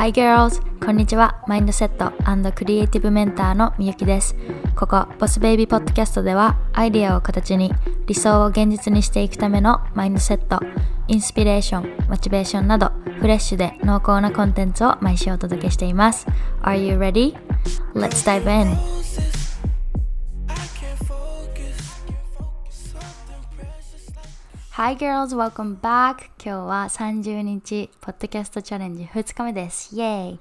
Hi girls! こんにちは。マインドセットクリエイティブメンターのみゆきです。ここ、ボスベイビーポッドキャストでは、アイデアを形に理想を現実にしていくためのマインドセット、インスピレーション、モチベーションなど、フレッシュで濃厚なコンテンツを毎週お届けしています。Are you ready? Let's dive in! Hi girls, welcome back! 今日は30日、ポッドキャストチャレンジ2日目です。イェーイ、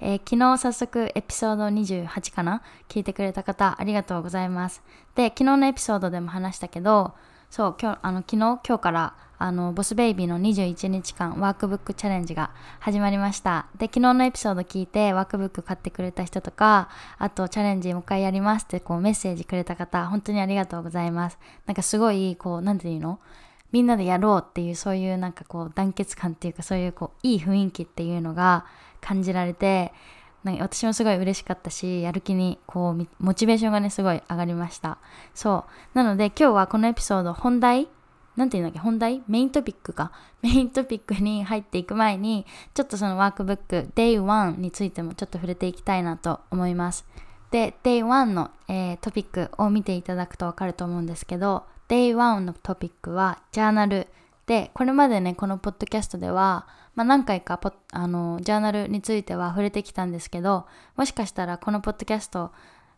えー、昨日早速エピソード28かな？聞いてくれた方ありがとうございます。で、昨日のエピソードでも話したけど、そう、今日、あの、昨日、今日からあの、ボスベイビーの21日間ワークブックチャレンジが始まりました。で、昨日のエピソード聞いてワークブック買ってくれた人とか、あとチャレンジもう一回やりますってこうメッセージくれた方、本当にありがとうございます。なんかすごい、こう、なんていうの？みんなでやろうっていうそういうなんかこう団結感っていうかそういうこういい雰囲気っていうのが感じられてなんか私もすごい嬉しかったしやる気にこうモチベーションがねすごい上がりましたそうなので今日はこのエピソード本題なんていうんだっけ本題？メイントピックか。メイントピックに入っていく前に、ちょっとそのワークブック Day1 についてもちょっと触れていきたいなと思います。で、Day1 の、えー、トピックを見ていただくとわかると思うんですけど、Day1 のトピックはジャーナル。でこれまでねこのポッドキャストでは、まあ、何回かあのジャーナルについては触れてきたんですけどもしかしたらこのポッドキャスト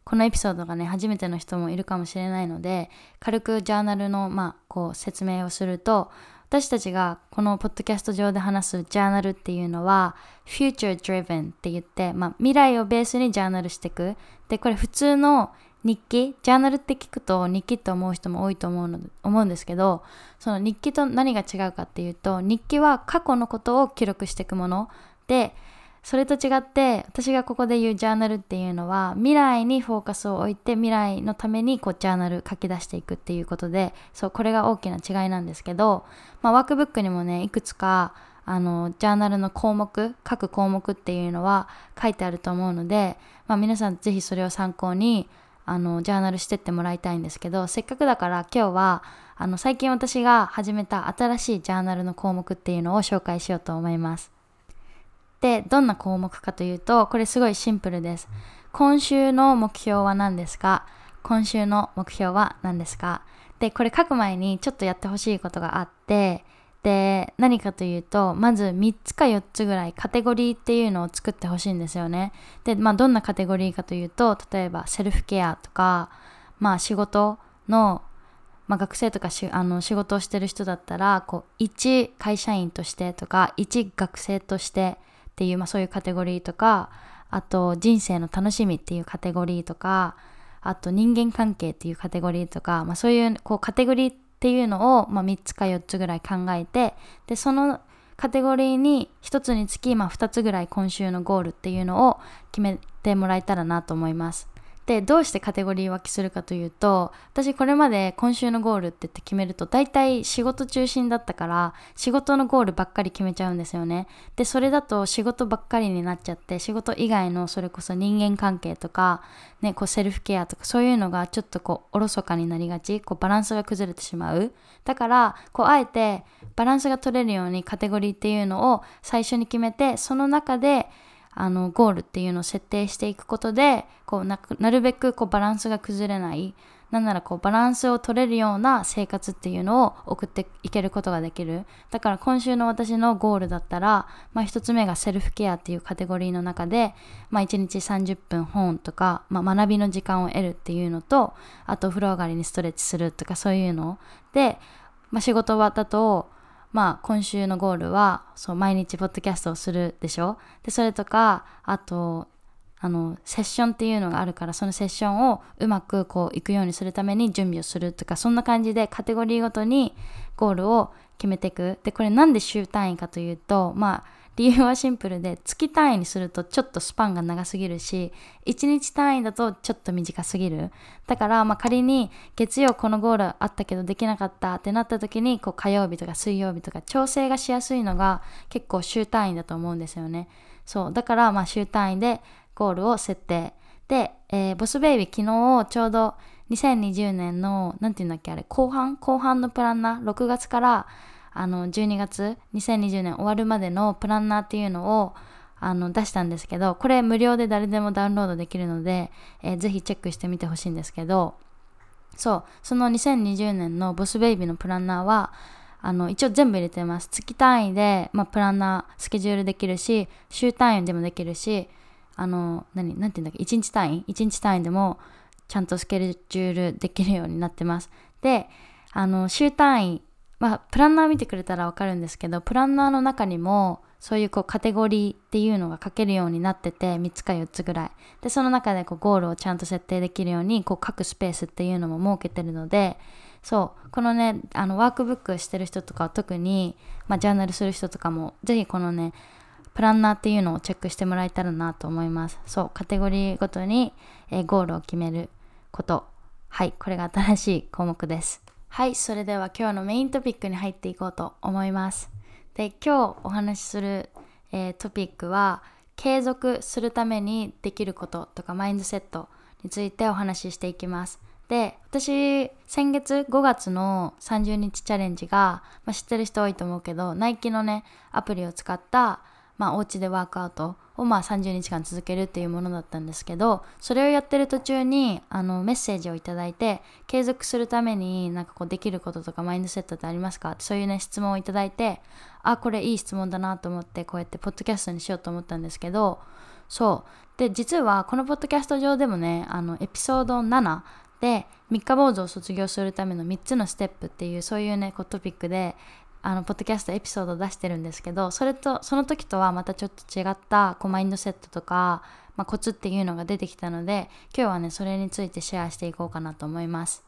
このエピソードがね初めての人もいるかもしれないので軽くジャーナルの、まあ、こう説明をすると私たちがこのポッドキャスト上で話すジャーナルっていうのは future driven って言って、まあ、未来をベースにジャーナルしていく。でこれ普通の日記ジャーナルって聞くと日記って思う人も多いと思うの思うんですけどその日記と何が違うかっていうと日記は過去のことを記録していくもの。でそれと違って私がここで言うジャーナルっていうのは未来にフォーカスを置いて未来のためにこうジャーナル書き出していくっていうことでそうこれが大きな違いなんですけど、まあ、ワークブックにもねいくつかあのジャーナルの項目各項目っていうのは書いてあると思うので、まあ、皆さん是非それを参考にあのジャーナルしてってもらいたいんですけどせっかくだから今日はあの最近私が始めた新しいジャーナルの項目っていうのを紹介しようと思います。でどんな項目かというとこれすごいシンプルです。今週の目標は何ですか？今週の目標は何ですか？でこれ書く前にちょっとやってほしいことがあってで何かというとまず3つか4つぐらいカテゴリーっていうのを作ってほしいんですよね。でまあどんなカテゴリーかというと例えばセルフケアとかまあ仕事のまあ、学生とかあの仕事をしてる人だったらこう1会社員としてとか1学生としてっていう、まあ、そういうカテゴリーとかあと人生の楽しみっていうカテゴリーとかあと人間関係っていうカテゴリーとか、まあ、そういうこうカテゴリーってっていうのを、まあ、3つか4つぐらい考えてでそのカテゴリーに1つにつき、まあ、2つぐらい今週のゴールっていうのを決めてもらえたらなと思います。でどうしてカテゴリー分けするかというと私これまで今週のゴールって言って決めると大体仕事中心だったから仕事のゴールばっかり決めちゃうんですよね。でそれだと仕事ばっかりになっちゃって仕事以外のそれこそ人間関係とか、ね、こうセルフケアとかそういうのがちょっとこうおろそかになりがちこうバランスが崩れてしまう。だからこうあえてバランスが取れるようにカテゴリーっていうのを最初に決めてその中であのゴールっていうのを設定していくことでこうなるべくこうバランスが崩れないなんならこうバランスを取れるような生活っていうのを送っていけることができる。だから今週の私のゴールだったら、まあ、1つ目がセルフケアっていうカテゴリーの中で、まあ、1日30分本とか、まあ、学びの時間を得るっていうのとあとお風呂上がりにストレッチするとかそういうので、まあ、仕事場だとまあ今週のゴールはそう毎日ポッドキャストをするでしょ？でそれとかあとあのセッションっていうのがあるからそのセッションをうまくこういくようにするために準備をするとかそんな感じでカテゴリーごとにゴールを決めていく。でこれなんで週単位かというとまあ理由はシンプルで月単位にするとちょっとスパンが長すぎるし1日単位だとちょっと短すぎる。だからまあ仮に月曜このゴールあったけどできなかったってなった時にこう火曜日とか水曜日とか調整がしやすいのが結構週単位だと思うんですよね。そう。だからまあ週単位でゴールを設定。で、えー、ボスベイビー昨日ちょうど2020年の何て言うんだっけあれ後半？後半のプランナー？6月からあの12月2020年終わるまでのプランナーっていうのをあの出したんですけどこれ無料で誰でもダウンロードできるので、えー、ぜひチェックしてみてほしいんですけどそうその2020年のボスベイビーのプランナーはあの一応全部入れてます。月単位で、まあ、プランナースケジュールできるし週単位でもできるしあの何何て言うんだっけ1日単位？1日単位でもちゃんとスケジュールできるようになってます。であの週単位まあプランナー見てくれたらわかるんですけどプランナーの中にもそういうこうカテゴリーっていうのが書けるようになってて3つか4つぐらい。でその中でこうゴールをちゃんと設定できるようにこう書くスペースっていうのも設けてるのでそう。このねあのワークブックしてる人とかは特に、まあ、ジャーナルする人とかもぜひこのねプランナーっていうのをチェックしてもらえたらなと思います。そう。カテゴリーごとに、えー、ゴールを決めること。はい。これが新しい項目です。はいそれでは今日のメイントピックに入っていこうと思います。で今日お話しする、えー、トピックは継続するためにできることとかマインドセットについてお話ししていきます。で私先月5月の30日チャレンジが、まあ、知ってる人多いと思うけどナイキのねアプリを使った、まあ、お家でワークアウトをまあ30日間続けるっていうものだったんですけどそれをやってる途中にあのメッセージを頂いて継続するためになんかこうできることとかマインドセットってありますか？そういうね質問をいいてあこれいい質問だなと思ってこうやってポッドキャストにしようと思ったんですけどそう。で実はこのポッドキャスト上でもねあのエピソード7で三日坊主を卒業するための3つのステップっていうそういうねこうトピックであのポッドキャストエピソード出してるんですけどそれとその時とはまたちょっと違ったこうマインドセットとか、まあ、コツっていうのが出てきたので今日はねそれについてシェアしていこうかなと思います。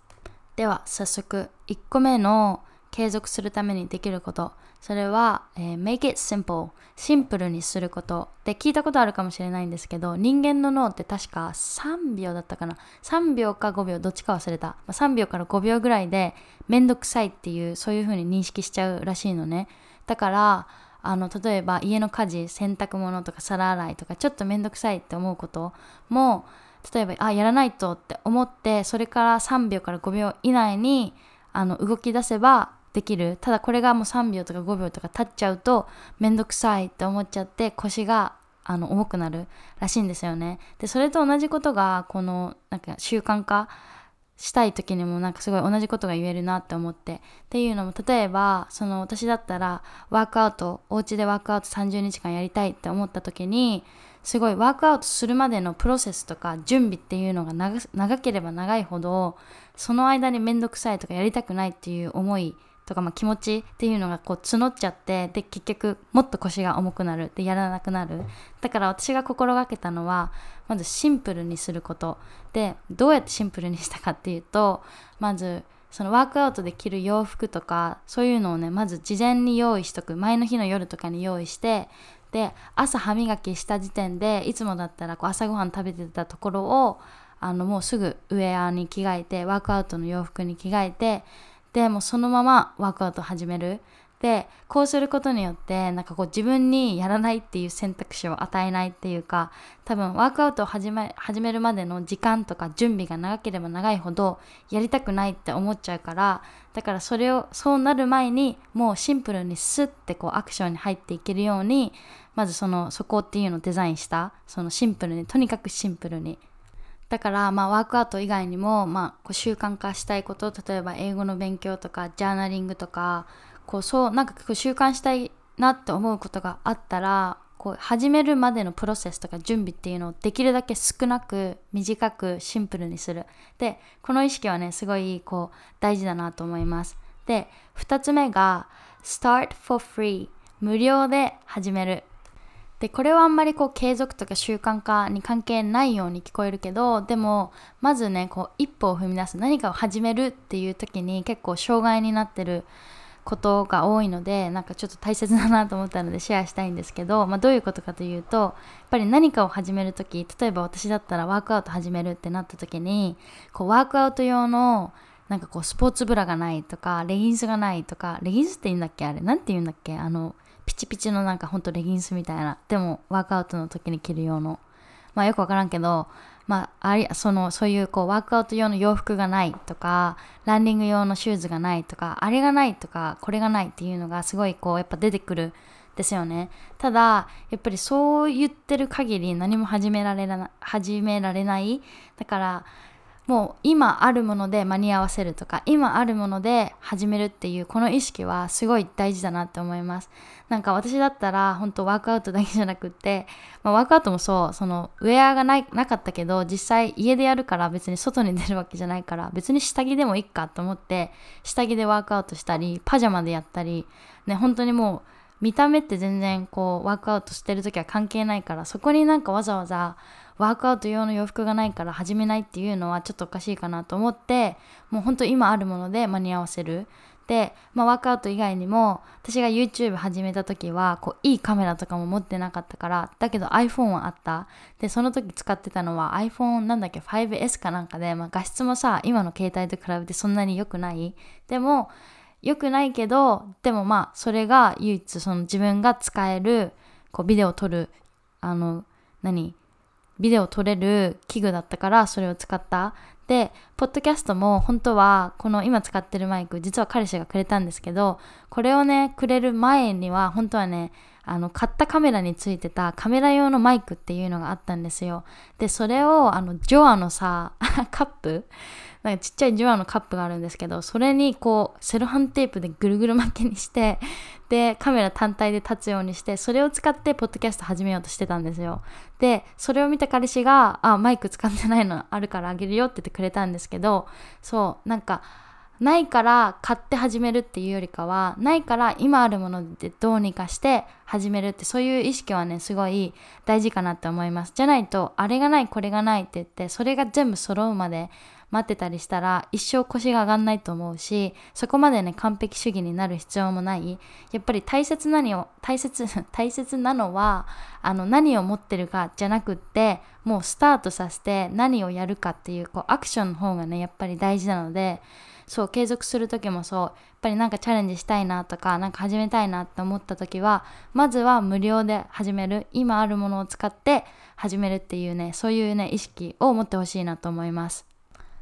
では早速1個目の継続するためにできること。それは、えー、make it simple シンプルにすること。で聞いたことあるかもしれないんですけど人間の脳って確か3秒だったかな。3秒か5秒どっちか忘れた。ま3秒から5秒ぐらいでめんどくさいっていうそういう風に認識しちゃうらしいのね。だからあの例えば家の家事洗濯物とか皿洗いとかちょっとめんどくさいって思うこと。も例えばあやらないとって思ってそれから3秒から5秒以内にあの動き出せばできる。ただこれがもう3秒とか5秒とか経っちゃうとめんどくさいって思っちゃって腰があの重くなるらしいんですよね。でそれと同じことがこのなんか習慣化したい時にもなんかすごい同じことが言えるなって思って。っていうのも例えばその私だったらワークアウトお家でワークアウト30日間やりたいって思った時にすごいワークアウトするまでのプロセスとか準備っていうのが長ければ長いほどその間にめんどくさいとかやりたくないっていう思いとか、まあ、気持ちっていうのがこう募っちゃってで結局もっと腰が重くなる。でやらなくなる。だから私が心がけたのはまずシンプルにすること。でどうやってシンプルにしたかっていうとまずそのワークアウトで着る洋服とかそういうのをねまず事前に用意しとく。前の日の夜とかに用意してで朝歯磨きした時点でいつもだったらこう朝ごはん食べてたところをあのもうすぐウェアに着替えてワークアウトの洋服に着替えてでもそのままワークアウト始める。でこうすることによってなんかこう自分にやらないっていう選択肢を与えないっていうか多分ワークアウトを始め始めるまでの時間とか準備が長ければ長いほどやりたくないって思っちゃうからだからそれをそうなる前にもうシンプルにスッてこうアクションに入っていけるようにまずそのそこっていうのをデザインした。そのシンプルにとにかくシンプルに。だからまあワークアウト以外にもまあこう習慣化したいこと例えば英語の勉強とかジャーナリングとかこうそうなんかこう習慣したいなって思うことがあったらこう始めるまでのプロセスとか準備っていうのをできるだけ少なく短くシンプルにする。でこの意識はねすごいこう大事だなと思います。で2つ目が start for free 無料で始める。でこれはあんまりこう継続とか習慣化に関係ないように聞こえるけどでもまずねこう一歩を踏み出す何かを始めるっていう時に結構障害になってることが多いのでなんかちょっと大切だなと思ったのでシェアしたいんですけど、まあ、どういうことかというとやっぱり何かを始める時例えば私だったらワークアウト始めるってなった時にこうワークアウト用のなんかこうスポーツブラがないとかレギンスがないとかレギンスって言うんだっけ？あれ何て言うんだっけ？あのピチピチのなんかほんとレギンスみたいなでもワークアウトの時に着る用の。まあよくわからんけどまあ、ありそのそういうこうワークアウト用の洋服がないとかランニング用のシューズがないとかあれがないとかこれがないっていうのがすごいこうやっぱ出てくるですよね。ただやっぱりそう言ってる限り何も始められな始められない。だからもう今あるもので間に合わせるとか今あるもので始めるっていうこの意識はすごい大事だなって思います。なんか私だったら本当ワークアウトだけじゃなくって、まあ、ワークアウトもそうそのウェアがないなかったけど実際家でやるから別に外に出るわけじゃないから別に下着でもいいかと思って下着でワークアウトしたりパジャマでやったりね本当にもう見た目って全然こうワークアウトしてる時は関係ないからそこになんかわざわざワークアウト用の洋服がないから始めないっていうのはちょっとおかしいかなと思ってもうほんと今あるもので間に合わせる。で、まあ、ワークアウト以外にも私が YouTube 始めた時はこういいカメラとかも持ってなかったからだけど iPhone はあった。でその時使ってたのは iPhone なんだっけ 5S かなんかで、まあ、画質もさ今の携帯と比べてそんなに良くない。でも良くないけどでもまあそれが唯一その自分が使えるこうビデオを撮るあの何？ビデオ撮れる器具だったからそれを使った。で、ポッドキャストも本当はこの今使ってるマイク、実は彼氏がくれたんですけど、これをね、くれる前には本当はね、あの、買ったカメラについてたカメラ用のマイクっていうのがあったんですよ。で、それをあの、ジョアのさ、カップなんかちっちゃいジュアのカップがあるんですけどそれにこうセロハンテープでぐるぐる巻きにしてでカメラ単体で立つようにしてそれを使ってポッドキャスト始めようとしてたんですよ。でそれを見た彼氏が「あマイク使ってないのあるからあげるよ」って言ってくれたんですけどそうなんかないから買って始めるっていうよりかはないから今あるものでどうにかして始めるってそういう意識はねすごい大事かなって思います。じゃないとあれがないこれがないって言ってそれが全部揃うまで待ってたりしたら一生腰が上がんないと思うしそこまでね完璧主義になる必要もない。やっぱり大切な何を大切 大切なのはあの何を持ってるかじゃなくってもうスタートさせて何をやるかっていうこうアクションの方がねやっぱり大事なのでそう継続する時もそう。やっぱりなんかチャレンジしたいなとかなんか始めたいなって思った時はまずは無料で始める今あるものを使って始めるっていうねそういうね意識を持ってほしいなと思います。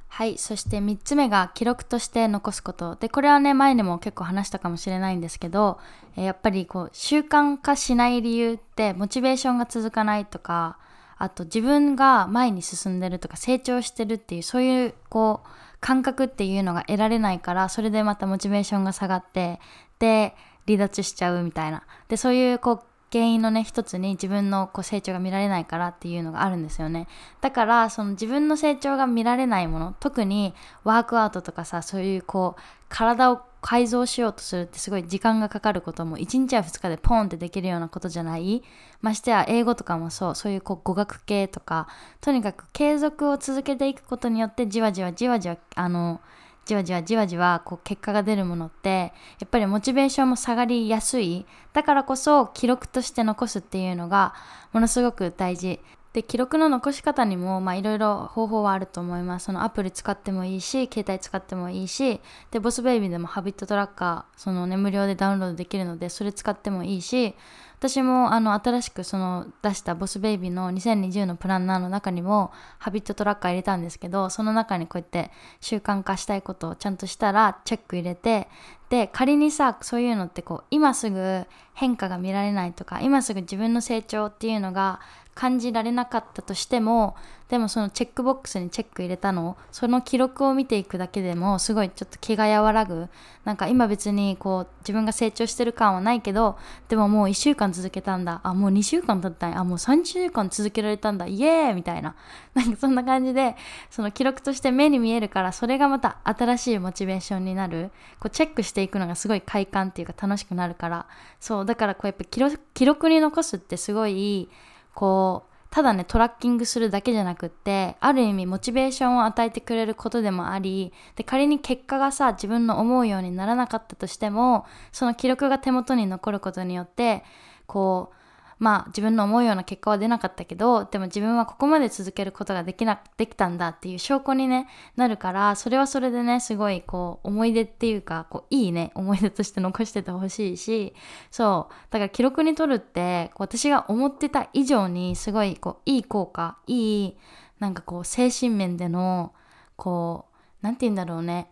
はい。そして3つ目が記録として残すこと。で、これはね、前にも結構話したかもしれないんですけど、えやっぱりこう、習慣化しない理由って、モチベーションが続かないとか、あと自分が前に進んでるとか成長してるっていう、そういうこう、感覚っていうのが得られないから、それでまたモチベーションが下がって、で、離脱しちゃうみたいな。で、そういうこう、原因のね一つに自分のこう成長が見られないからっていうのがあるんですよね。だからその自分の成長が見られないもの特にワークアウトとかさそういうこう体を改造しようとするってすごい時間がかかることも1日や2日でポンってできるようなことじゃない。ましてや英語とかもそうそういうこう語学系とかとにかく継続を続けていくことによってじわじわじわじわあのじわじわじわじわこう結果が出るものってやっぱりモチベーションも下がりやすい。だからこそ記録として残すっていうのがものすごく大事。で記録の残し方にもいろいろ方法はあると思います。そのアプリ使ってもいいし携帯使ってもいいしでボスベイビーでもハビットトラッカーそのね無料でダウンロードできるのでそれ使ってもいいし私もあの新しくその出したボスベイビーの2020のプランナーの中にもハビットトラッカー入れたんですけどその中にこうやって習慣化したいことをちゃんとしたらチェック入れてで仮にさそういうのってこう今すぐ変化が見られないとか今すぐ自分の成長っていうのが感じられなかったとしてもでもそのチェックボックスにチェック入れたのその記録を見ていくだけでもすごいちょっと気が和らぐ。なんか今別にこう自分が成長してる感はないけどでももう1週間続けたんだ。あもう2週間経ったんや。あもう3週間続けられたんだ。イエーイ!みたいな。なんかそんな感じでその記録として目に見えるからそれがまた新しいモチベーションになる。こうチェックしていくのがすごい快感っていうか楽しくなるから。そうだからこうやっぱ記録に残すってすごいこうただねトラッキングするだけじゃなくってある意味モチベーションを与えてくれることでもありで仮に結果がさ自分の思うようにならなかったとしてもその記録が手元に残ることによってこうまあ自分の思うような結果は出なかったけどでも自分はここまで続けることができなできたんだっていう証拠に、ね、なるからそれはそれでねすごいこう思い出っていうかこういいね思い出として残しててほしいしそうだから記録に取るってこう私が思ってた以上にすごいこういい効果いいなんかこう精神面でのこう何て言うんだろうね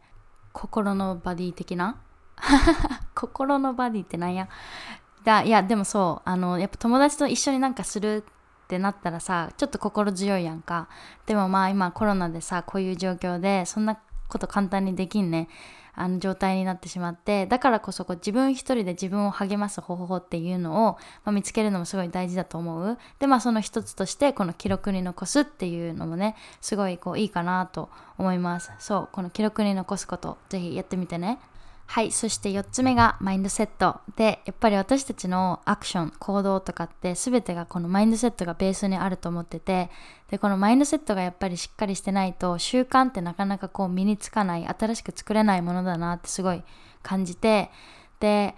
心のバディ的な？心のバディってなんや？だいやでもそう。あのやっぱ友達と一緒になんかするってなったらさちょっと心強いやんか。でもまあ今コロナでさこういう状況でそんなこと簡単にできんね。あの状態になってしまって。だからこそこう自分一人で自分を励ます方法っていうのを、まあ、見つけるのもすごい大事だと思う。でまあその一つとしてこの記録に残すっていうのもねすごいこういいかなと思います。そうこの記録に残すことぜひやってみてね。はい。そして4つ目がマインドセット。で、やっぱり私たちのアクション、行動とかって全てがこのマインドセットがベースにあると思ってて、で、このマインドセットがやっぱりしっかりしてないと習慣ってなかなかこう身につかない、新しく作れないものだなってすごい感じて、で、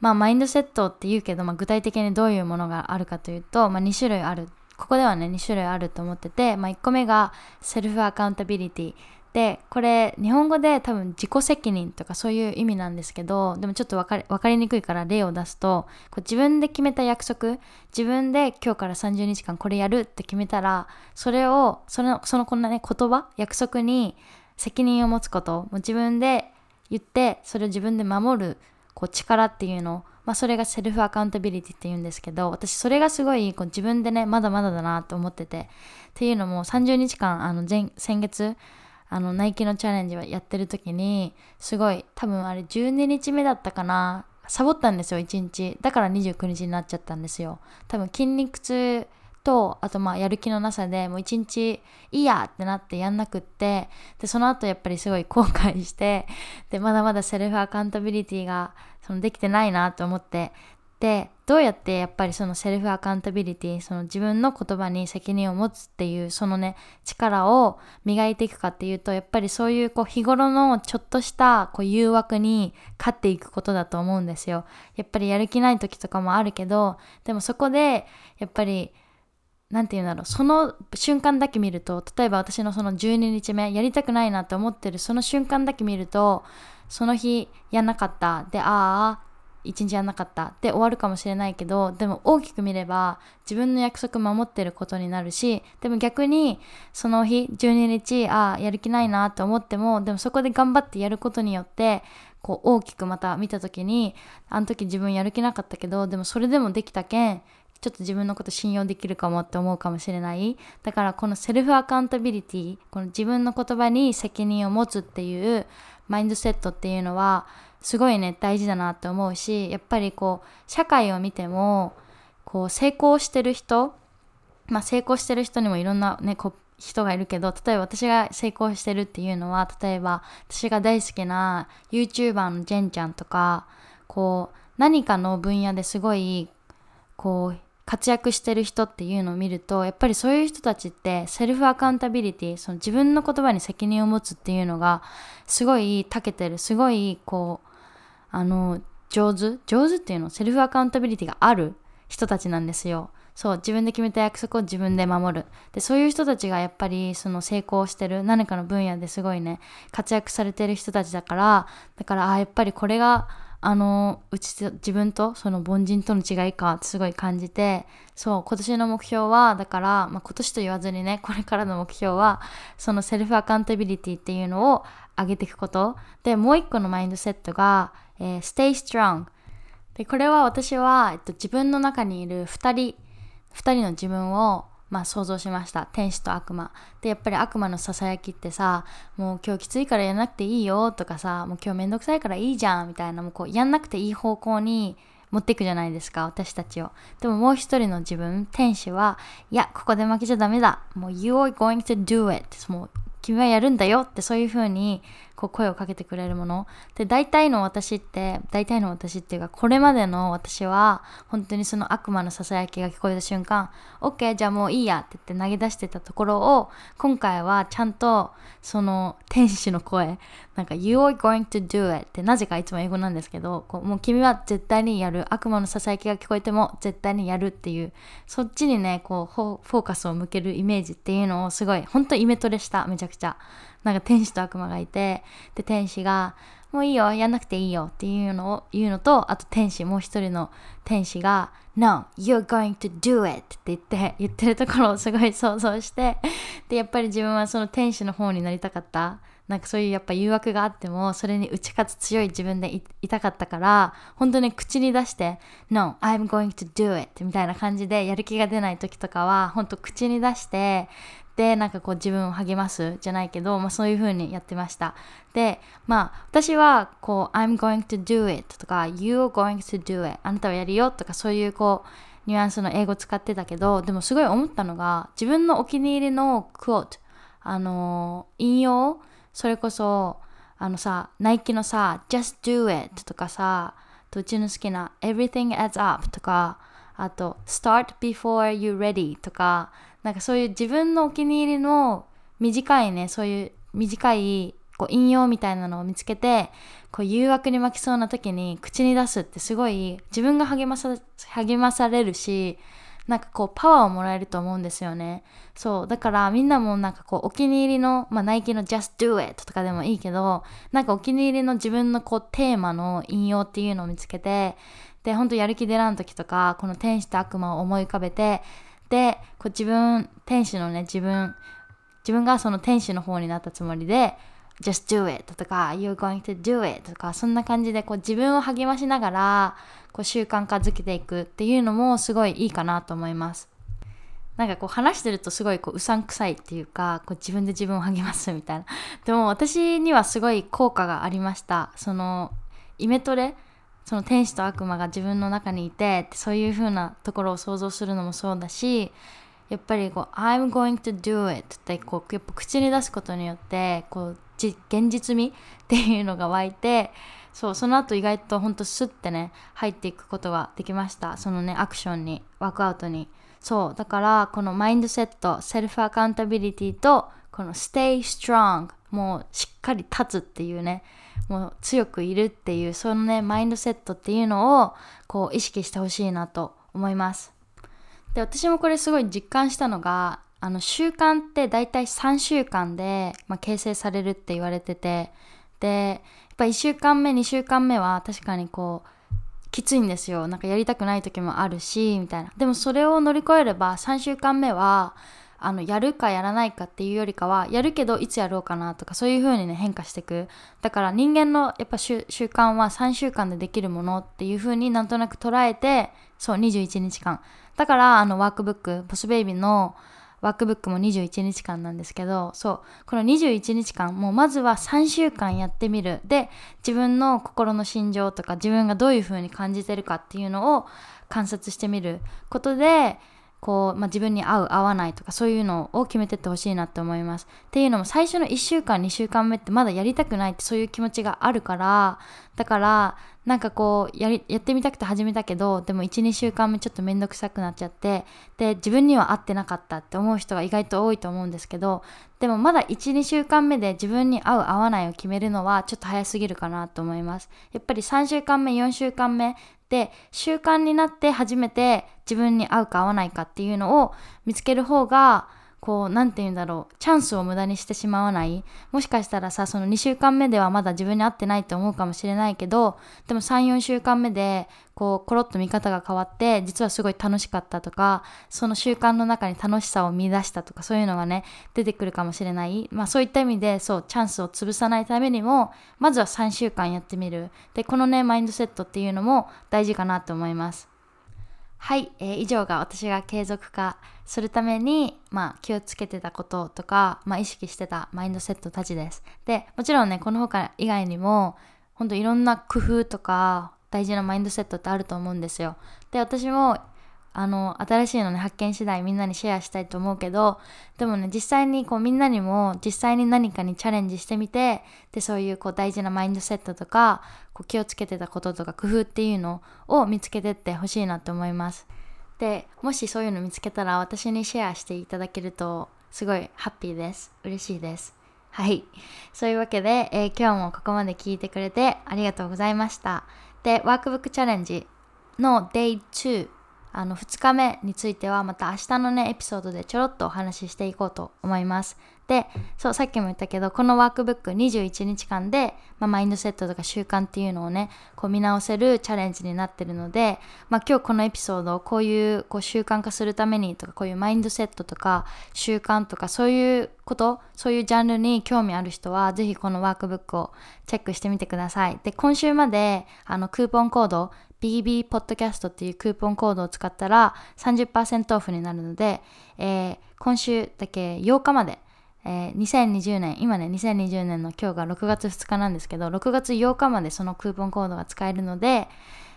まあマインドセットって言うけど、まあ、具体的にどういうものがあるかというと、まあ、2種類ある。ここではね、2種類あると思ってて、まあ、1個目がセルフアカウンタビリティ。でこれ日本語で多分自己責任とかそういう意味なんですけどでもちょっと分かり分かりにくいから例を出すとこう自分で決めた約束自分で今日から30日間これやるって決めたらそれをそのそのこんなね言葉約束に責任を持つこともう自分で言ってそれを自分で守るこう力っていうのまあ、それがセルフアカウンタビリティって言うんですけど私それがすごいこう自分でねまだまだだなと思っててっていうのも30日間あの前先月あのナイキのチャレンジはやってる時にすごい多分あれ12日目だったかなサボったんですよ1日。だから29日になっちゃったんですよ。多分筋肉痛とあとまあやる気のなさでもう1日いいやってなってやんなくってでその後やっぱりすごい後悔してでまだまだセルフアカウンタビリティがそのできてないなと思ってでどうやってやっぱりそのセルフアカウンタビリティその自分の言葉に責任を持つっていうそのね力を磨いていくかっていうとやっぱりそういうこう日頃のちょっとしたこう誘惑に勝っていくことだと思うんですよ。やっぱりやる気ない時とかもあるけどでもそこでやっぱりなんて言うんだろうその瞬間だけ見ると例えば私のその12日目やりたくないなって思ってるその瞬間だけ見るとその日やんなかった。でああ一日やんなかったで終わるかもしれないけどでも大きく見れば自分の約束守ってることになるしでも逆にその日12日ああやる気ないなと思ってもでもそこで頑張ってやることによってこう大きくまた見た時にあの時自分やる気なかったけどでもそれでもできたけんちょっと自分のこと信用できるかもって思うかもしれない。だからこのセルフアカウンタビリティこの自分の言葉に責任を持つっていうマインドセットっていうのはすごいね大事だなって思うしやっぱりこう社会を見てもこう成功してる人まあ成功してる人にもいろんなねこ人がいるけど例えば私が成功してるっていうのは例えば私が大好きな YouTuber のジェンちゃんとかこう何かの分野ですごいこう活躍してる人っていうのを見るとやっぱりそういう人たちってセルフアカウンタビリティその自分の言葉に責任を持つっていうのがすごい長けてるすごいこうあの上手？上手っていうのセルフアカウンタビリティがある人たちなんですよ。そう自分で決めた約束を自分で守る。でそういう人たちがやっぱりその成功してる何かの分野ですごいね活躍されてる人たちだからだからあやっぱりこれがあのうち自分とその凡人との違いかってすごい感じてそう今年の目標はだから、まあ、今年と言わずにねこれからの目標はそのセルフアカウンタビリティっていうのを上げていくこと。でもう一個のマインドセットが、えー、stay strong でこれは私は、えっと、自分の中にいる2人2人の自分をまあ想像しました。天使と悪魔。でやっぱり悪魔のささやきってさもう今日きついからやらなくていいよとかさもう今日めんどくさいからいいじゃんみたいなもうこうやんなくていい方向に持っていくじゃないですか私たちを。でももう一人の自分天使はいやここで負けちゃダメだ。もう You are going to do it もう君はやるんだよってそういう風にこう声をかけてくれるもの。で大体の私って大体の私っていうかこれまでの私は本当にその悪魔のささやきが聞こえた瞬間 OK じゃあもういいやって言って投げ出してたところを今回はちゃんとその天使の声なんか You are going to do it ってなぜかいつも英語なんですけどこうもう君は絶対にやる悪魔のささやきが聞こえても絶対にやるっていうそっちにねこうフォーカスを向けるイメージっていうのをすごい本当イメトレしためちゃくちゃ。なんか天使と悪魔がいてで天使がもういいよやんなくていいよっていうのを言うのとあと天使もう一人の天使が No, you're going to do it! って言って言ってるところを すごい想像してでやっぱり自分はその天使の方になりたかった。なんかそういうやっぱ誘惑があってもそれに打ち勝つ強い自分でいたかったから本当に口に出して No, I'm going to do it! みたいな感じでやる気が出ない時とかは本当口に出してでなんかこう自分を励ますじゃないけど、まあ、そういう風にやってました。でまあ私はこう I'm going to do it とか You're going to do it あなたはやるよとかそういうこうニュアンスの英語使ってたけどでもすごい思ったのが自分のお気に入りのクォートあの引用それこそあのさナイキのさ Just do it とかさうちの好きな Everything adds up とかあと Start before you ready とかなんかそういう自分のお気に入りの短いねそういう短いこう引用みたいなのを見つけてこう誘惑に負けそうな時に口に出すってすごい自分が励まさ励まされるしなんかこうパワーをもらえると思うんですよね。そう。だからみんなもなんかこうお気に入りの、まあナイキの Just Do It とかでもいいけど、なんかお気に入りの自分のこうテーマの引用っていうのを見つけて、で、ほんとやる気出らん時とか、この天使と悪魔を思い浮かべて、で、こう自分、天使のね、自分、自分がその天使の方になったつもりで、just do it とか you're going to do it とかそんな感じでこう自分を励ましながらこう習慣化づけていくっていうのもすごいいいかなと思います。なんかこう話してるとすごいこううさんくさいっていうかこう自分で自分を励ますみたいな。でも私にはすごい効果がありました。そのイメトレその天使と悪魔が自分の中にいてそういう風なところを想像するのもそうだしやっぱりこう I'm going to do it ってこうやっぱ口に出すことによってこう現実味っていうのが湧いてそうその後意外とほんとスッてね入っていくことができました。そのねアクションにワークアウトに。そうだからこのマインドセットセルフアカウンタビリティとこの stay strong もうしっかり立つっていうねもう強くいるっていうそのねマインドセットっていうのをこう意識してほしいなと思います。で私もこれすごい実感したのがあの習慣って大体3週間で、まあ、形成されるって言われててでやっぱ1週間目2週間目は確かにこうきついんですよ。なんかやりたくない時もあるしみたいな。でもそれを乗り越えれば3週間目はあのやるかやらないかっていうよりかはやるけどいつやろうかなとかそういう風にね変化していく。だから人間のやっぱ習慣は3週間でできるものっていう風になんとなく捉えてそう21日間。だからあのワークブックボスベイビーのワークブックも21日間なんですけどそうこの21日間もうまずは3週間やってみる。で自分の心の心情とか自分がどういう風に感じてるかっていうのを観察してみることでこう、まあ、自分に合う合わないとかそういうのを決めてってほしいなって思います。っていうのも最初の1週間2週間目ってまだやりたくないってそういう気持ちがあるからだからなんかこうやりやってみたくて始めたけどでも12週間目ちょっと面倒くさくなっちゃってで自分には合ってなかったって思う人が意外と多いと思うんですけどでもまだ12週間目で自分に合う合わないを決めるのはちょっと早すぎるかなと思いますやっぱり3週間目4週間目で習慣になって初めて自分に合うか合わないかっていうのを見つける方がこう何て言うんだろうチャンスを無駄にしてしまわない。もしかしたらさその2週間目ではまだ自分に合ってないと思うかもしれないけどでも34週間目でこうコロッと見方が変わって実はすごい楽しかったとかその習慣の中に楽しさを見出したとかそういうのがね出てくるかもしれない。まあそういった意味でそうチャンスを潰さないためにもまずは3週間やってみる。でこのねマインドセットっていうのも大事かなと思います。はい、えー、以上が私が継続化するために、まあ、気をつけてたこととか、まあ、意識してたマインドセットたちです。で、もちろんね、この他以外にも、本当いろんな工夫とか大事なマインドセットってあると思うんですよ。で、私もあの新しいのね発見次第みんなにシェアしたいと思うけどでもね実際にこうみんなにも実際に何かにチャレンジしてみてでそういうこう大事なマインドセットとかこう気をつけてたこととか工夫っていうのを見つけてってほしいなと思います。でもしそういうの見つけたら私にシェアしていただけるとすごいハッピーです。嬉しいです。はい。そういうわけで、えー、今日もここまで聞いてくれてありがとうございました。でワークブックチャレンジの Day2 あの2日目についてはまた明日のねエピソードでちょろっとお話ししていこうと思います。でそうさっきも言ったけどこのワークブック21日間で、まあ、マインドセットとか習慣っていうのをねこう見直せるチャレンジになってるので、まあ、今日このエピソードをこういうこう習慣化するためにとかこういうマインドセットとか習慣とかそういうことそういうジャンルに興味ある人はぜひこのワークブックをチェックしてみてください。で今週まであのクーポンコード BB ポッドキャストっていうクーポンコードを使ったら30%オフになるので、えー、今週だけ8日までえー、2020年、今ね、2020年の今日が6月2日なんですけど、6月8日までそのクーポンコードが使えるので、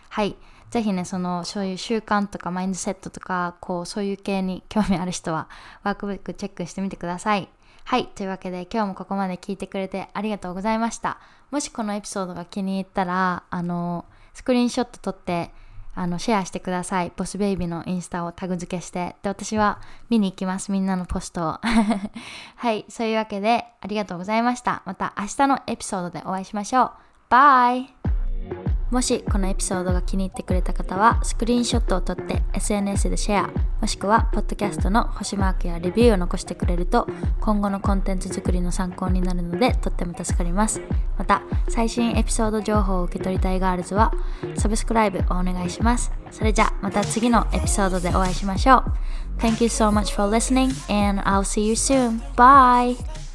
はい、ぜひね、その、そういう習慣とかマインドセットとか、こう、そういう系に興味ある人は、ワークブックチェックしてみてください。はい、というわけで今日もここまで聞いてくれてありがとうございました。もしこのエピソードが気に入ったら、あの、スクリーンショット撮って、あのシェアしてください。ボスベイビーのインスタをタグ付けして。で、私は見に行きます。みんなのポストを。はい、そういうわけでありがとうございました。また明日のエピソードでお会いしましょう。バイもしこのエピソードが気に入ってくれた方はスクリーンショットを撮って SNS でシェアもしくはポッドキャストの星マークやレビューを残してくれると今後のコンテンツ作りの参考になるのでとっても助かりますまた最新エピソード情報を受け取りたいガールズはサブスクライブをお願いしますそれじゃまた次のエピソードでお会いしましょう Thank you so much for listening and I'll see you soon. Bye!